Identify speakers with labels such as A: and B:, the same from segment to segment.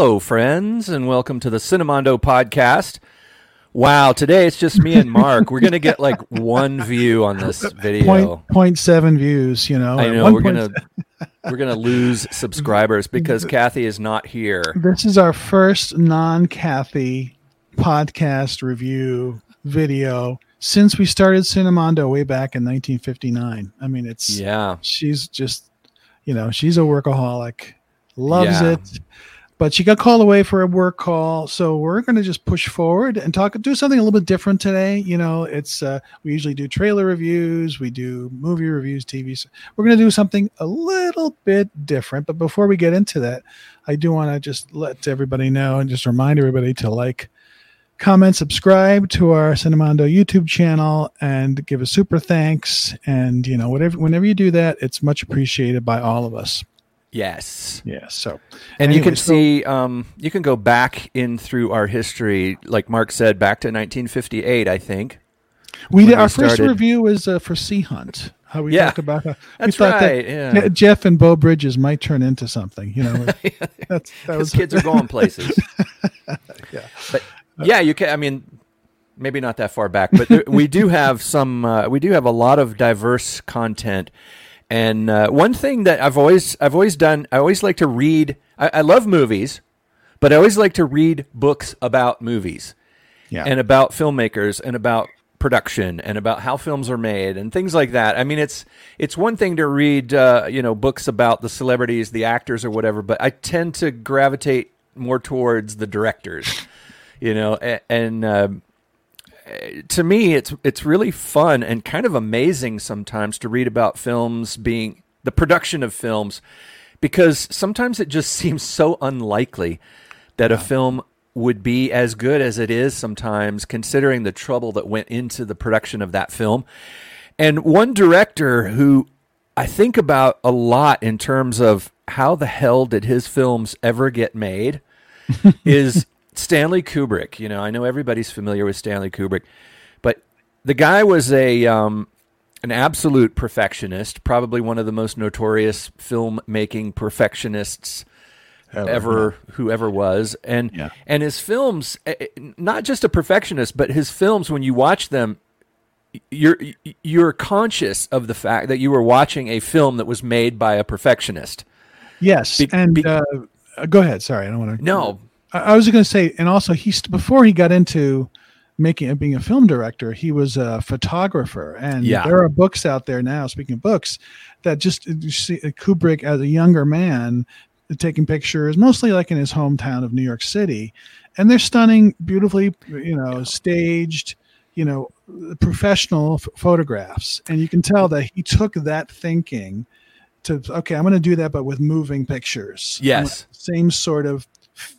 A: Hello, friends, and welcome to the Cinemondo podcast. Wow, today it's just me and Mark. We're gonna get like one view on this video.
B: Point, point seven views, you know.
A: I know we're gonna we're gonna lose subscribers because Kathy is not here.
B: This is our first non-Kathy podcast review video since we started Cinemondo way back in 1959. I mean, it's
A: yeah.
B: She's just, you know, she's a workaholic, loves
A: Yeah.
B: it, but she got called away for a work call. So we're going to just push forward and talk, do something a little bit different today. You know, it's uh, we usually do trailer reviews, we do movie reviews, TV. s- We're going to do something a little bit different. But before we get into that, I do want to just let everybody know and just remind everybody to like comment, subscribe to our Cinemondo YouTube channel, and give a super thanks. And you know, whatever, whenever you do that, it's much appreciated by all of us.
A: Yes.
B: Yeah. So,
A: And you can
B: so-
A: see, um, you can go back in through our history, like Mark said, back to 1958, I think.
B: we did our first review was uh, for Sea Hunt. How we
A: Yeah,
B: talked about how
A: that's
B: we thought
A: right,
B: That
A: yeah.
B: Jeff and Beau Bridges might turn into something. You know, that's that was
A: kids are going places.
B: Yeah.
A: But yeah, you can. I mean, maybe not that far back, but there, we do have some. Uh, we do have a lot of diverse content. And uh, one thing that I've always I've always done, I always like to read. I, I love movies, but I always like to read books about movies
B: yeah.
A: and about filmmakers and about production and about how films are made and things like that. I mean, it's it's one thing to read uh, you know books about the celebrities, the actors, or whatever, but I tend to gravitate more towards the directors. You know, a- and. um to me it's it's really fun and kind of amazing sometimes to read about films being the production of films because sometimes it just seems so unlikely that a film would be as good as it is sometimes considering the trouble that went into the production of that film. And one director who I think about a lot in terms of how the hell did his films ever get made is Stanley Kubrick. You know, I know everybody's familiar with Stanley Kubrick, but the guy was a um, an absolute perfectionist, probably one of the most notorious filmmaking perfectionists ever, who ever was and
B: Yeah.
A: and his films eh, eh, not just a perfectionist but his films when you watch them you're you're conscious of the fact that you were watching a film that was made by a perfectionist
B: yes.
A: be-
B: and
A: be-
B: uh, go ahead. Sorry, I don't want to.
A: no
B: I, was going to say, and also he's before he got into making uh, being a film director, he was a photographer, and
A: Yeah.
B: there are books out there now. Speaking of books, that just uh, you see uh, Kubrick as a younger man taking pictures, mostly like in his hometown of New York City, and they're stunning, beautifully, you know, staged. You know, professional f- photographs, and you can tell that he took that thinking to okay, I'm going to do that, but with moving pictures.
A: Yes.
B: same sort of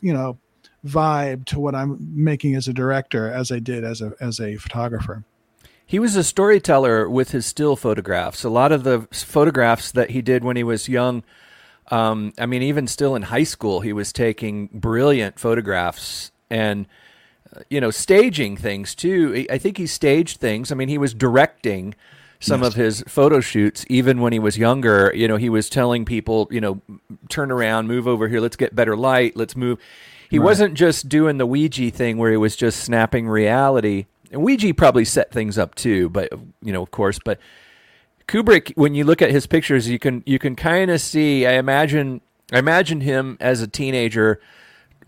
B: you know vibe to what I'm making as a director as I did as a as a photographer.
A: He was a storyteller with his still photographs. A lot of the photographs that he did when he was young, um, I mean, even still in high school, he was taking brilliant photographs and, uh, you know, staging things too. I- I think he staged things. I mean, he was directing some
B: Yes.
A: of his photo shoots even when he was younger. You know, he was telling people, you know, turn around, move over here, let's get better light, let's move. He wasn't just doing the Weegee thing where he was just snapping reality. And Weegee probably set things up too, but you know, of course, but Kubrick, when you look at his pictures, you can you can kind of see. I imagine I imagine him as a teenager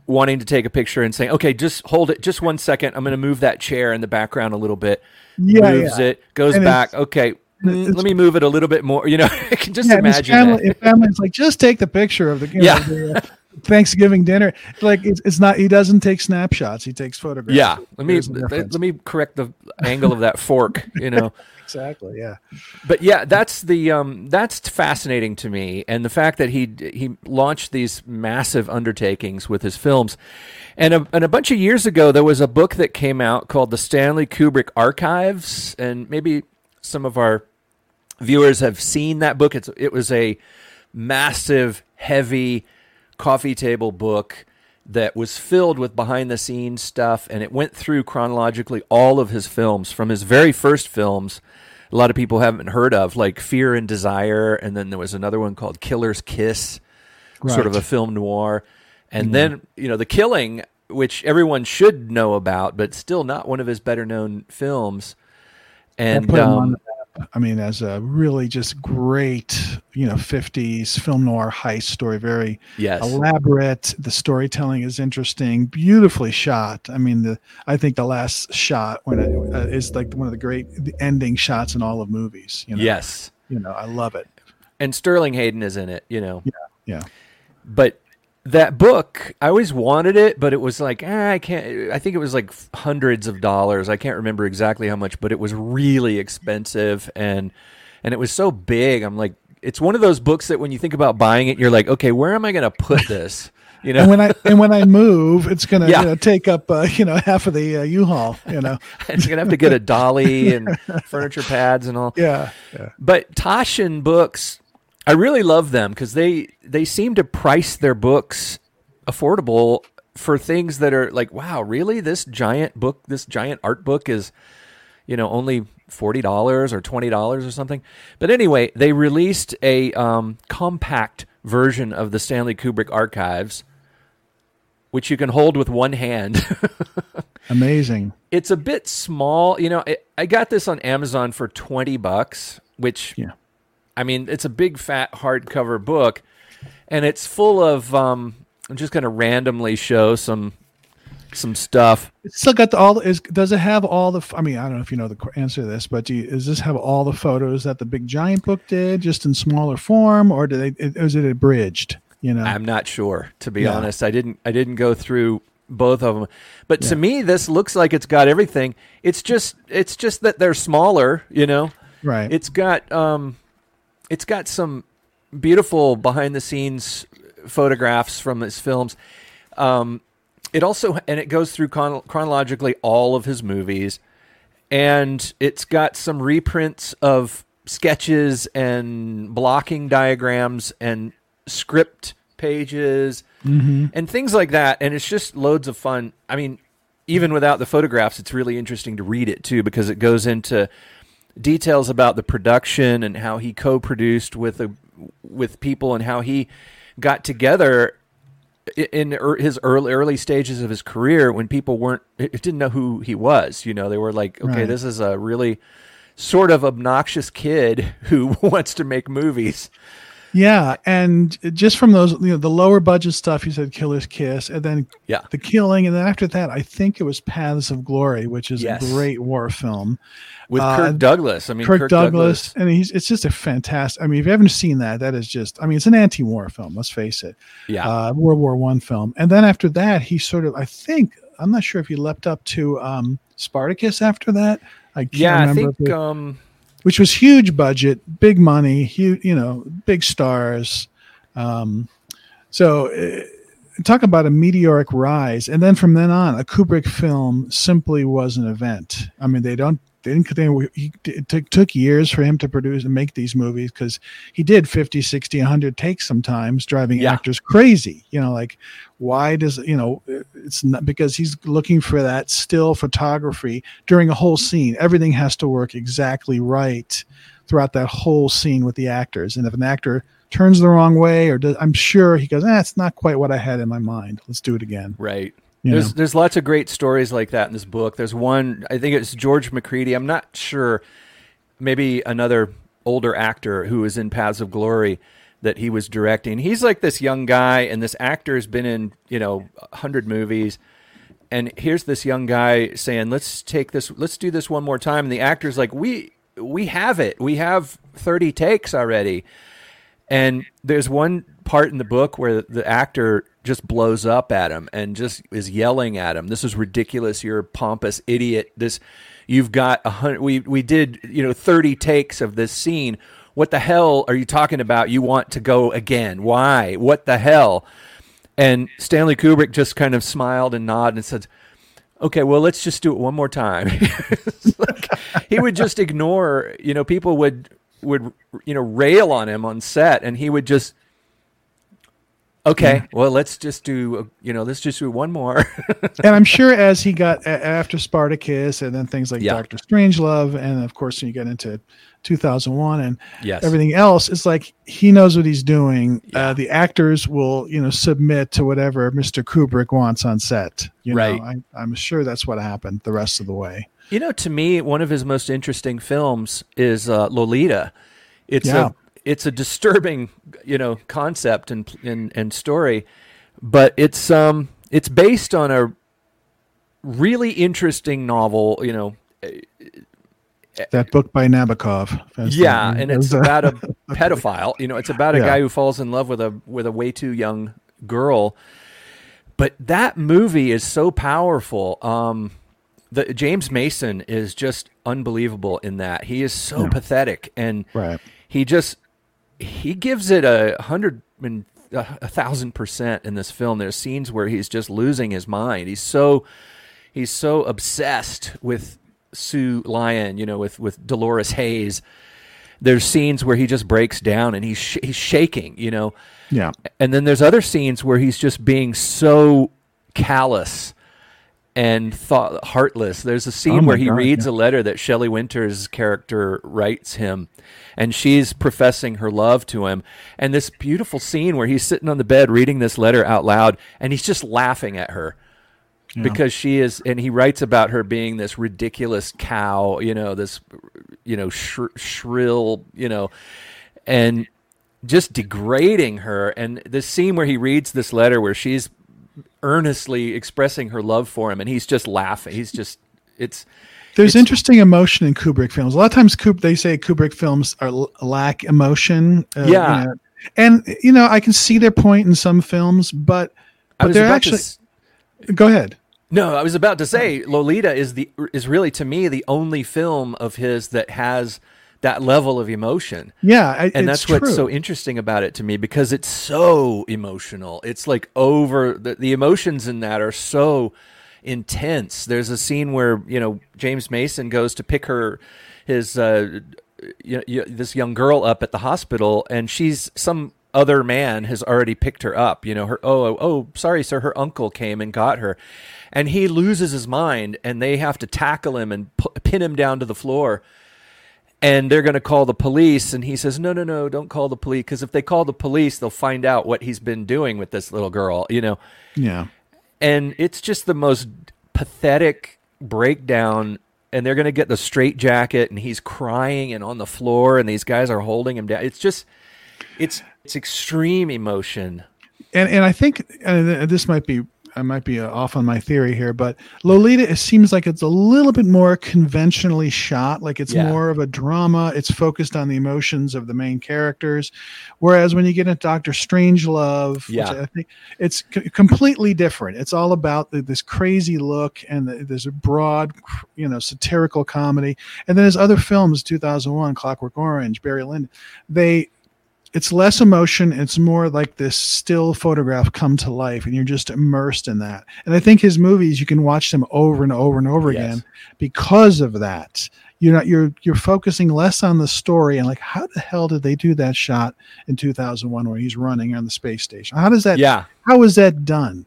A: wanting to take a picture and saying, "Okay, just hold it, just one second. I'm going to move that chair in the background a little bit."
B: Yeah,
A: moves
B: yeah.
A: it, goes
B: And
A: back. Okay, mm, let me move it a little bit more. You know, I can just
B: Yeah,
A: imagine
B: family,
A: that.
B: family's like just take the picture of the, you know,
A: Yeah.
B: the, uh, Thanksgiving dinner. Like it's, it's not. He doesn't take snapshots. He takes photographs.
A: Yeah, let me let, me correct the angle of that fork. You know.
B: exactly. Yeah.
A: but yeah, that's the um, that's fascinating to me, and the fact that he he launched these massive undertakings with his films, and a, and a bunch of years ago there was a book that came out called the Stanley Kubrick Archives, and maybe some of our viewers have seen that book. It's it was a massive, heavy coffee table book that was filled with behind the scenes stuff and it went through chronologically all of his films from his very first films a lot of people haven't heard of like Fear and Desire and then there was another one called Killer's Kiss sort of a film noir And then, you know, The Killing, which everyone should know about, but still not one of his better known films. And
B: put him on
A: um.
B: I mean, as a really just great, you know, 50s film noir heist story, very
A: yes.
B: elaborate. The storytelling is interesting, beautifully shot. I mean, the I think the last shot when it uh, is like one of the great ending shots in all of movies. You know?
A: Yes.
B: you know, I love it.
A: And Sterling Hayden is in it, you know.
B: Yeah, yeah.
A: But that book, I always wanted it, but it was like, eh, I can't. I think it was like hundreds of dollars. I can't remember exactly how much, but it was really expensive, and and it was so big. I'm like, it's one of those books that when you think about buying it, you're like, okay, where am I going to put this? You know,
B: and when I and when I move, it's gonna
A: Yeah.
B: you know, take up uh, you know half of the uh, U-Haul. You know,
A: it's going to have to get a dolly and furniture pads and all.
B: yeah, yeah.
A: But Taschen books, I really love them because they they seem to price their books affordable for things that are like, wow, really? This giant book, this giant art book is, you know, only forty dollars or twenty dollars or something. But anyway, they released a um, compact version of the Stanley Kubrick archives, which you can hold with one hand.
B: amazing.
A: it's a bit small. You know, it, I got this on Amazon for 20 bucks, which
B: Yeah.
A: I mean, it's a big fat hardcover book and it's full of um I'm just going to randomly show some some stuff.
B: It's still got the, all. Is does it have all the? I mean, I don't know if you know the answer to this, but do you, does this have all the photos that the Big Giant book did, just in smaller form, or do they? It, is it abridged? You know,
A: I'm not sure to be
B: Yeah.
A: honest. I didn't I didn't go through both of them. But to me this looks like it's got everything. It's just it's just that they're smaller, you know.
B: right?
A: It's got um, it's got some beautiful behind the scenes photographs from his films. Um, it also and it goes through chron- chronologically all of his movies, and it's got some reprints of sketches and blocking diagrams and script pages and things like that. And it's just loads of fun. I mean, even without the photographs, it's really interesting to read it too because it goes into details about the production and how he co-produced with the with people and how he got together in his early early stages of his career when people weren't didn't know who he was you know they were like okay
B: Right.
A: this is a really sort of obnoxious kid who wants to make movies
B: yeah, and just from those, you know, the lower budget stuff, you said Killer's Kiss, and then
A: yeah
B: The Killing, and then after that, I think it was Paths of Glory, which is
A: Yes.
B: a great war film.
A: with
B: Uh,
A: Kirk Douglas I mean
B: Kirk, Douglas, and he's it's just a fantastic. I mean, if you haven't seen that, that is just. I mean, it's an anti-war film. Let's face it.
A: yeah
B: uh, World War One film, and then after that, he sort of. I think I'm not sure if he leapt up to um, Spartacus after that. I can't
A: yeah I think
B: it-
A: um
B: which was huge budget, big money, huge, you know, big stars. Um, so uh, talk about a meteoric rise, and then from then on, a Kubrick film simply was an event. I mean, they don't. Didn't. Were- he, it took, took years for him to produce and make these movies because he did 50, 60, 100 takes sometimes, driving
A: Yeah.
B: actors crazy. You know, like why does you know uh, it's not because he's looking for that still photography during a whole scene everything has to work exactly right throughout that whole scene with the actors and if an actor turns the wrong way or does, i'm sure he goes that's it's not quite what i had in my mind let's do it again
A: Right. There's
B: know?
A: there's lots of great stories like that in this book. There's one I think it's George Macready. I'm not sure. Maybe another older actor who was in Paths of Glory that he was directing. He's like this young guy, and this actor has been in you know a hundred movies. And here's this young guy saying, "Let's take this. Let's do this one more time." And the actor's like, "We we have it. We have 30 takes already." And there's one part in the book where the actor just blows up at him and just is yelling at him. This is ridiculous. You're a pompous idiot. This, you've got a hundred. We we did you know 30 takes of this scene. What the hell are you talking about? You want to go again? Why? What the hell? And Stanley Kubrick just kind of smiled and nodded and said, "Okay, well, let's just do it one more time." Like, he would just ignore. You know, people would would you know rail on him on set, and he would just Okay, well, let's just do uh, you know, let's just do one more.
B: and I'm sure as he got a- after Spartacus and then things like
A: Yeah.
B: Doctor Strangelove, and of course when you get into 2001 and
A: yes.
B: everything else, it's like he knows what he's doing.
A: Yeah.
B: Uh, the actors will, you know, submit to whatever Mr. Kubrick wants on set. You
A: Right.
B: know, I, I'm sure that's what happened the rest of the way.
A: You know, to me, one of his most interesting films is uh, Lolita. It's
B: Yeah.
A: a it's a disturbing, you know, concept and and and story, but it's um it's based on a really interesting novel. You know,
B: That book by Nabokov.
A: Yeah, and it's about a pedophile. You know, it's about a
B: Yeah.
A: guy who falls in love with a with a way too young girl. But that movie is so powerful. Um, the James Mason is just unbelievable in that. He is so pathetic, and
B: right.
A: he just he gives it a hundred and a, thousand percent in this film. There's scenes where he's just losing his mind. He's so he's so obsessed with Sue Lyon, you know, with with Dolores Haze. There's scenes where he just breaks down and he's sh- he's shaking, you know.
B: Yeah.
A: And then there's other scenes where he's just being so callous and thought heartless. There's a scene
B: Oh
A: where he
B: God,
A: reads
B: yeah.
A: a letter that Shelley Winters' character writes him, and she's professing her love to him. And this beautiful scene where he's sitting on the bed reading this letter out loud, and he's just laughing at her because she is, and he writes about her being this ridiculous cow, you know, this, you know, sh- shrill, you know, and just degrading her. And this scene where he reads this letter where she's earnestly expressing her love for him, and he's just laughing. He's just, it's,
B: There's
A: It's-
B: interesting emotion in Kubrick films. A lot of times, Kubrick, they say Kubrick films are lack emotion. uh,
A: Yeah.
B: you know. and you know I can see their point in some films, but but they're actually.
A: s-
B: Go ahead.
A: No, I was about to say Lolita is the is really to me the only film of his that has that level of emotion.
B: Yeah, I-
A: and
B: it's
A: that's what's so interesting about it to me because it's so emotional. It's like over the, the emotions in that are so intense. There's a scene where you know James Mason goes to pick her his uh, y- y- this young girl up at the hospital, and she's some other man has already picked her up. You know her. Oh, oh, oh, sorry, sir. Her uncle came and got her, and he loses his mind, and they have to tackle him and pu- pin him down to the floor and they're going to call the police and he says no no no don't call the police. Because if they call the police they'll find out what he's been doing with this little girl you know?
B: Yeah,
A: and it's just the most pathetic breakdown and they're going to get the straight jacket and he's crying and on the floor and these guys are holding him down. It's just it's it's extreme emotion.
B: And and I think uh, this might be I might be uh, off on my theory here, but Lolita it seems like it's a little bit more conventionally shot. Like it's
A: Yeah.
B: more of a drama. It's focused on the emotions of the main characters, whereas when you get into Doctor Strangelove,
A: Yeah.
B: which I think it's c- completely different. It's all about the, this crazy look and the, there's a broad, you know, satirical comedy. And then his other films, 2001, Clockwork Orange, Barry Lyndon, they it's less emotion it's more like this still photograph come to life and you're just immersed in that. And i think his movies you can watch them over and over and over
A: Yes.
B: again because of that. You're not you're you're focusing less on the story and like how the hell did they do that shot in 2001 where he's running on the space station? How does that
A: yeah.
B: how is that done?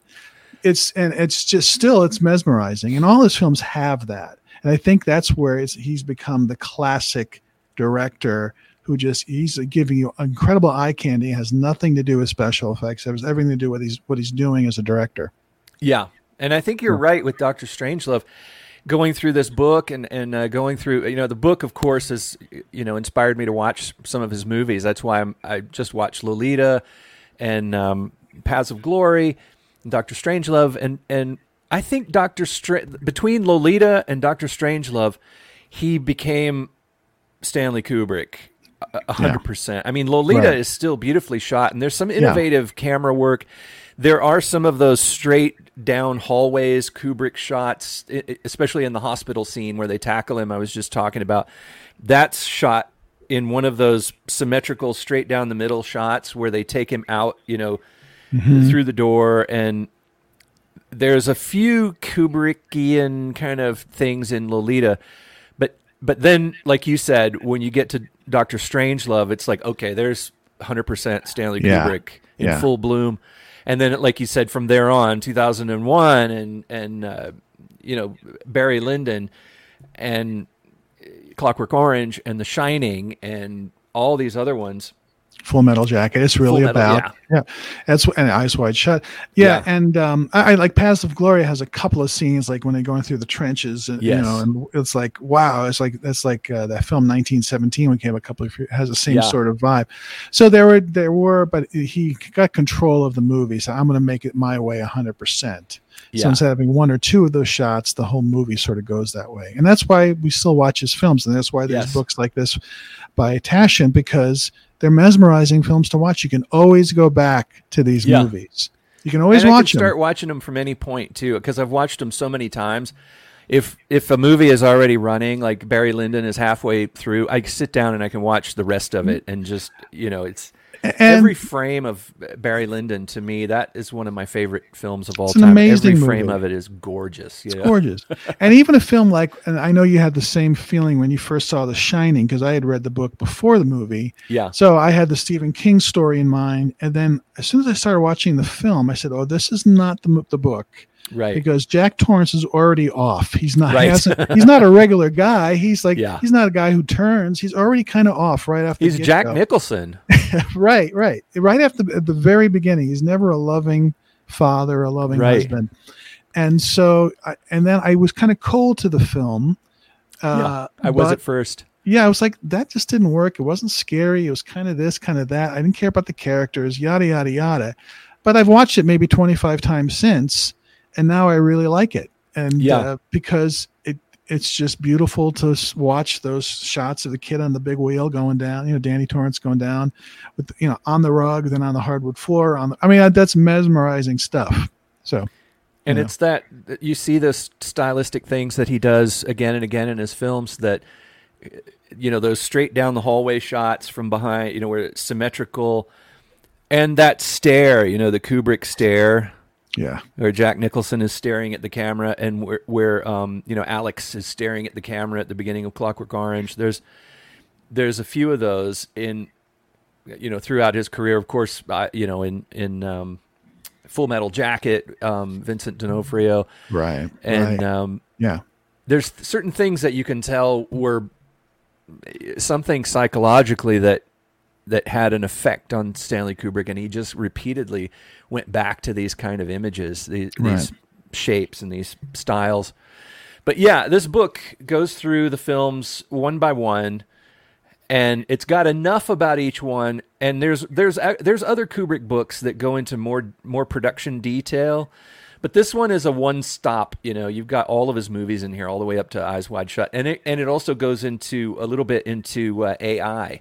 B: It's and it's just still it's mesmerizing and all his films have that. And i think that's where it's, he's become the classic director who just he's giving you incredible eye candy has nothing to do with special effects it has everything to do with he's what he's doing as a director
A: Yeah, and I think you're right with Doctor Strangelove. Going through this book and and uh, going through, you know, the book, of course, has you know inspired me to watch some of his movies. That's why I'm, I just watched Lolita and um, Paths of Glory, and Doctor Strangelove, and and I think Doctor Str- between Lolita and Doctor Strangelove, he became Stanley Kubrick. Hundred percent. I mean, Lolita
B: Right.
A: is still beautifully shot, and there's some innovative camera work. There are some of those straight down hallways, Kubrick shots, especially in the hospital scene where they tackle him. I was just talking about. That's shot in one of those symmetrical, straight down the middle shots where they take him out, you know, mm-hmm. through the door, and there's a few Kubrickian kind of things in Lolita, but then, like you said, when you get to Doctor Strangelove, it's like okay, there's 100% Stanley
B: Yeah.
A: Kubrick in
B: Yeah.
A: full bloom, and then like you said from there on 2001 and and uh, you know Barry Lyndon and Clockwork Orange and The Shining and all these other ones.
B: Full Metal Jacket. It's really
A: Metal,
B: about yeah. That's and Eyes Wide Shut. Yeah,
A: Yeah.
B: and um, I, I like Paths of Glory has a couple of scenes like when they're going through the trenches. And,
A: Yes.
B: You know, and it's like wow, it's like that's like uh, that film 1917 when came a couple of has the same
A: Yeah.
B: sort of vibe. So there were there were, but he got control of the movie. So I'm going to make it my way 100. percent So
A: Yeah.
B: instead of having one or two of those shots, the whole movie sort of goes that way. And that's why we still watch his films. And that's why there's
A: Yes.
B: books like this by Taschen because they're mesmerizing films to watch. You can always go back to these
A: Yeah.
B: movies. You can always
A: and
B: watch
A: can
B: them.
A: start watching them from any point too, because I've watched them so many times. If if a movie is already running, like Barry Lyndon is halfway through, I sit down and I can watch the rest of mm-hmm. it, and just you know, it's
B: and
A: every frame of Barry Lyndon to me that is one of my favorite films of all time.
B: amazing
A: every frame
B: movie.
A: of it is gorgeous.
B: It's
A: know?
B: gorgeous. and even a film like, and I know you had the same feeling when you first saw The Shining because I had read the book before the movie.
A: Yeah,
B: So I had the Stephen King story in mind, and then as soon as I started watching the film, I said, "Oh, this is not the the book."
A: Right.
B: because Jack Torrance is already off. He's not
A: Right.
B: he hasn't- he's not a regular guy. He's like
A: Yeah.
B: he's not a guy who turns. He's already kind of off right after.
A: He's Jack. Nicholson.
B: right, right, right after at the very beginning. He's never a loving father, a loving
A: Right.
B: husband, and so I, and then I was kind of cold to the film. Uh,
A: I was
B: but-
A: at first.
B: yeah, I was like, that just didn't work. It wasn't scary. It was kind of this, kind of that. I didn't care about the characters, yada, yada, yada. But I've watched it maybe 25 times since, and now I really like it. And
A: Yeah.
B: uh, because it it's just beautiful to watch those shots of the kid on the big wheel going down, you know, Danny Torrance going down with, you know, on the rug, then on the hardwood floor. On the, I mean, that's mesmerizing stuff. So,
A: And it's that that you see those stylistic things that he does again and again in his films that you know those straight down the hallway shots from behind, you know, where it's symmetrical and that stare, you know, the Kubrick stare
B: yeah.
A: where Jack Nicholson is staring at the camera and where, where um, you know, Alex is staring at the camera at the beginning of Clockwork Orange. There's there's a few of those in you know throughout his career. Of course, uh, you know in in um, Full Metal Jacket, um, Vincent D'Onofrio,
B: Right.
A: and
B: right.
A: um,
B: yeah.
A: there's certain things that you can tell were something psychologically that that had an effect on Stanley Kubrick, and he just repeatedly went back to these kind of images, these, these shapes and these styles. But yeah, this book goes through the films one by one, and it's got enough about each one. And there's there's there's other Kubrick books that go into more more production detail. But this one is a one stop. You know, you've got all of his movies in here, all the way up to Eyes Wide Shut, and it and it also goes into a little bit into uh, AI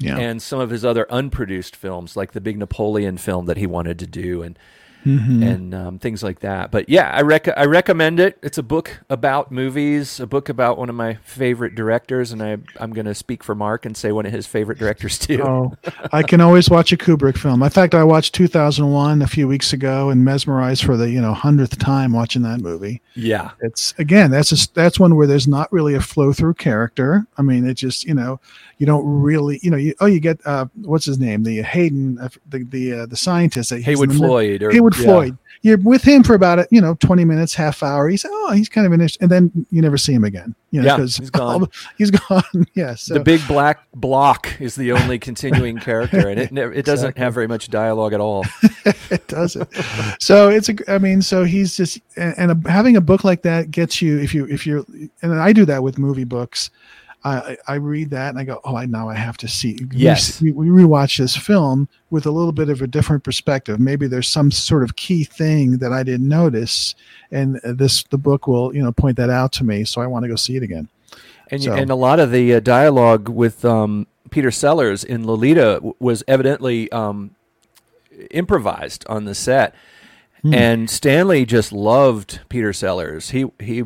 B: Yeah.
A: and some of his other unproduced films, like the big Napoleon film that he wanted to do, and
B: Mm-hmm.
A: and um, things like that. But yeah, I rec- I recommend it. It's a book about movies, a book about one of my favorite directors, and I I'm going to speak for Mark and say one of his favorite directors too.
B: Oh, I can always watch a Kubrick film. In fact, I watched 2001 a few weeks ago and mesmerized for the you know hundredth time watching that movie.
A: Yeah,
B: It's again that's just that's one where there's not really a flow through character. I mean, it just you know you don't really you know you, oh you get uh, what's his name the Hayden uh, the the uh, the scientist that he's
A: Heywood
B: in the mid-
A: Floyd. Or,
B: Heywood
A: yeah.
B: Floyd. You're with him for about you know 20 minutes, half hour. He's oh he's kind of an and then you never see him again. You know,
A: Yeah, he's gone.
B: he's gone. yeah. So
A: The big black block is the only continuing character, and it never, it doesn't
B: Exactly.
A: have very much dialogue at all.
B: it does it. So it's a. I mean, so he's just and, and a, having a book like that gets you if you if you're and I do that with movie books. I I read that and I go, oh, I now I have to see.
A: Yes.
B: we, we rewatch this film with a little bit of a different perspective. Maybe there's some sort of key thing that I didn't notice, and this the book will you know point that out to me. So I want to go see it again.
A: And
B: So-
A: and a lot of the uh, dialogue with um, Peter Sellers in Lolita was evidently um, improvised on the set,
B: Hmm.
A: and Stanley just loved Peter Sellers. He he,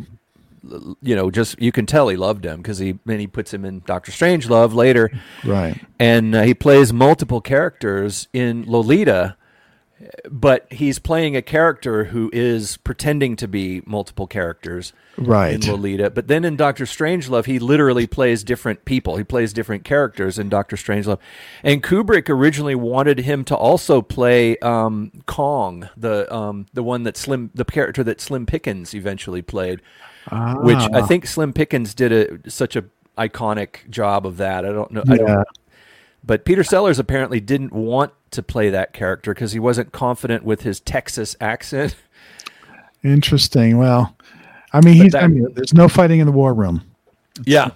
A: you know, just you can tell he loved him because he then he puts him in Doctor Strangelove later,
B: Right.
A: and uh, he plays multiple characters in Lolita. but he's playing a character who is pretending to be multiple characters
B: Right.
A: in Lolita. But then in Doctor Strangelove, he literally plays different people. He plays different characters in Doctor Strangelove, And Kubrick originally wanted him to also play um, Kong, the um, the one that Slim, the character that Slim Pickens eventually played, which I
B: Ah.
A: think Slim Pickens did a such a iconic job of that. I don't know. I don't, but Peter Sellers apparently didn't want to play that character because he wasn't confident with his Texas accent.
B: Interesting. Well, I mean, he's. I mean, there's no fighting in the war room.
A: Yeah,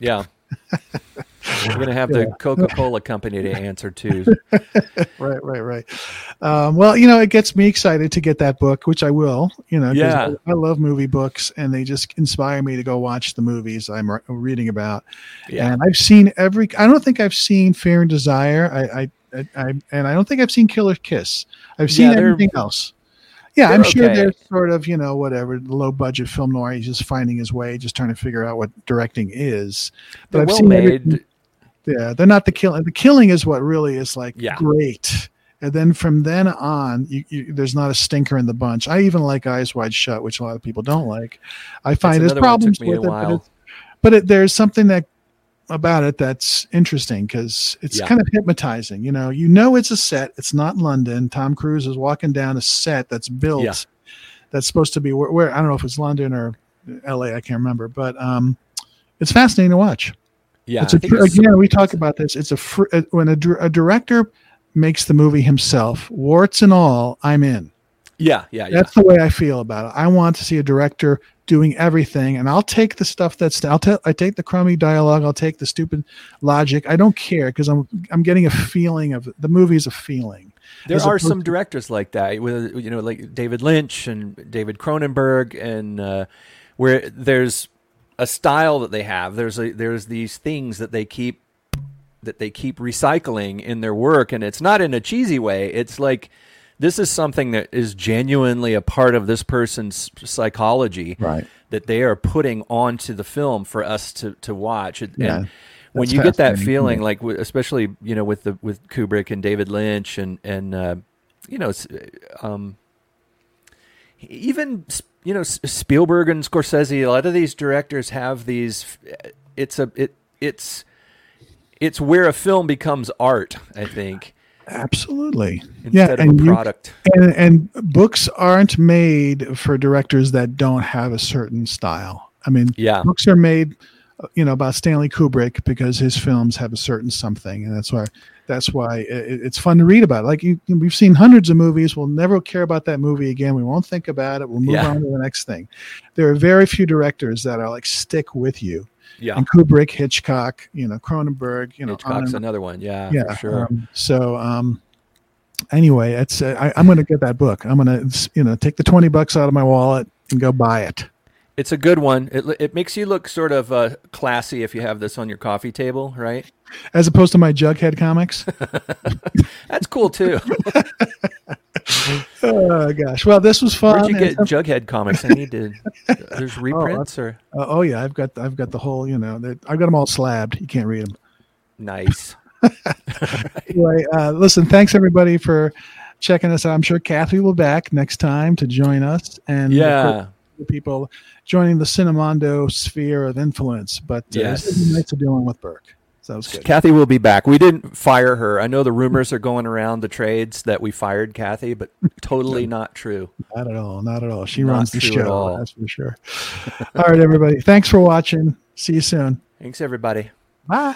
A: yeah. We're gonna have the Coca Cola company to answer to.
B: Right, right, right. Um, well, you know, it gets me excited to get that book, which I will. You know,
A: Yeah.
B: I, I love movie books, and they just inspire me to go watch the movies I'm re- reading about.
A: Yeah.
B: And I've seen every. I don't think I've seen Fear and Desire. I, I, I, I and I don't think I've seen Killer Kiss. I've seen
A: Yeah,
B: everything else. Yeah, I'm sure
A: okay.
B: there's sort of you know whatever low budget film noir. He's just finding his way, just trying to figure out what directing is. But
A: They're
B: I've
A: well
B: seen everything-
A: made.
B: Yeah, they're not the killing. The killing is what really is like
A: Yeah.
B: great. And then from then on, you, you, there's not a stinker in the bunch. I even like Eyes Wide Shut, which a lot of people don't like. I find there's
A: another one that
B: problems
A: took me a
B: with it, but, it, but it, there's something that about it that's interesting because it's
A: Yeah.
B: kind of hypnotizing. You know, you know it's a set. It's not London. Tom Cruise is walking down a set that's built.
A: Yeah.
B: That's supposed to be where, where I don't know if it's London or L.A. I can't remember, but um, it's fascinating to watch
A: Yeah,
B: it's a, again we talk about this. It's a fr- uh, when a, a director makes the movie himself warts and all i'm in.
A: Yeah, yeah, yeah.
B: that's the way i feel about it. I want to see a director doing everything and i'll take the stuff that's i'll tell i take the crummy dialogue i'll take the stupid logic. I don't care because i'm i'm getting a feeling of the movie is a feeling.
A: There
B: as
A: are some
B: to-
A: directors like that, with you know, like David Lynch and David Cronenberg, and uh, where there's a style that they have. There's a, there's these things that they keep that they keep recycling in their work, and it's not in a cheesy way. It's like this is something that is genuinely a part of this person's psychology
B: Right.
A: that they are putting onto the film for us to to watch. And
B: Yeah,
A: when you get that feeling, like especially you know with the with Kubrick and David Lynch and and uh, you know um, even you know Spielberg and Scorsese, a lot of these directors have these. It's a it it's it's where a film becomes art. I think
B: absolutely
A: instead
B: yeah
A: of
B: and
A: a
B: you,
A: product.
B: and, and books aren't made for directors that don't have a certain style. I mean,
A: Yeah.
B: books are made, you know, about Stanley Kubrick because his films have a certain something, and that's why that's why it, it's fun to read about. Like you, we've seen hundreds of movies, we'll never care about that movie again. We won't think about it. We'll move
A: Yeah.
B: on to the next thing. There are very few directors that are like stick with you.
A: Yeah,
B: And Kubrick, Hitchcock, you know, Cronenberg, you know, on
A: Hitchcock's
B: and
A: another one. Yeah,
B: yeah
A: for sure.
B: um, so um anyway it's uh, I, i'm gonna get that book i'm gonna you know take the 20 bucks out of my wallet and go buy it
A: It's a good one. It it makes you look sort of uh, classy if you have this on your coffee table, right?
B: as opposed to my jughead comics
A: That's cool too.
B: oh gosh well this was fun
A: Where'd you get Jughead comics? I need to. There's reprints or
B: uh, oh yeah i've got i've got the whole you know i've got them all slabbed you can't read them
A: nice.
B: anyway uh listen thanks everybody for checking us out i'm sure kathy will be back next time to join us and
A: Yeah.
B: The people joining the cinemondo sphere of influence but uh,
A: Yes.
B: nice dealing with burke so that was good
A: Kathy will be back. We didn't fire her. I know the rumors are going around the trades that we fired Kathy, but totally not true.
B: Not at all. Not at all. She
A: Not
B: runs the show. That's for sure. all right, everybody. Thanks for watching. See you soon.
A: Thanks, everybody.
B: Bye.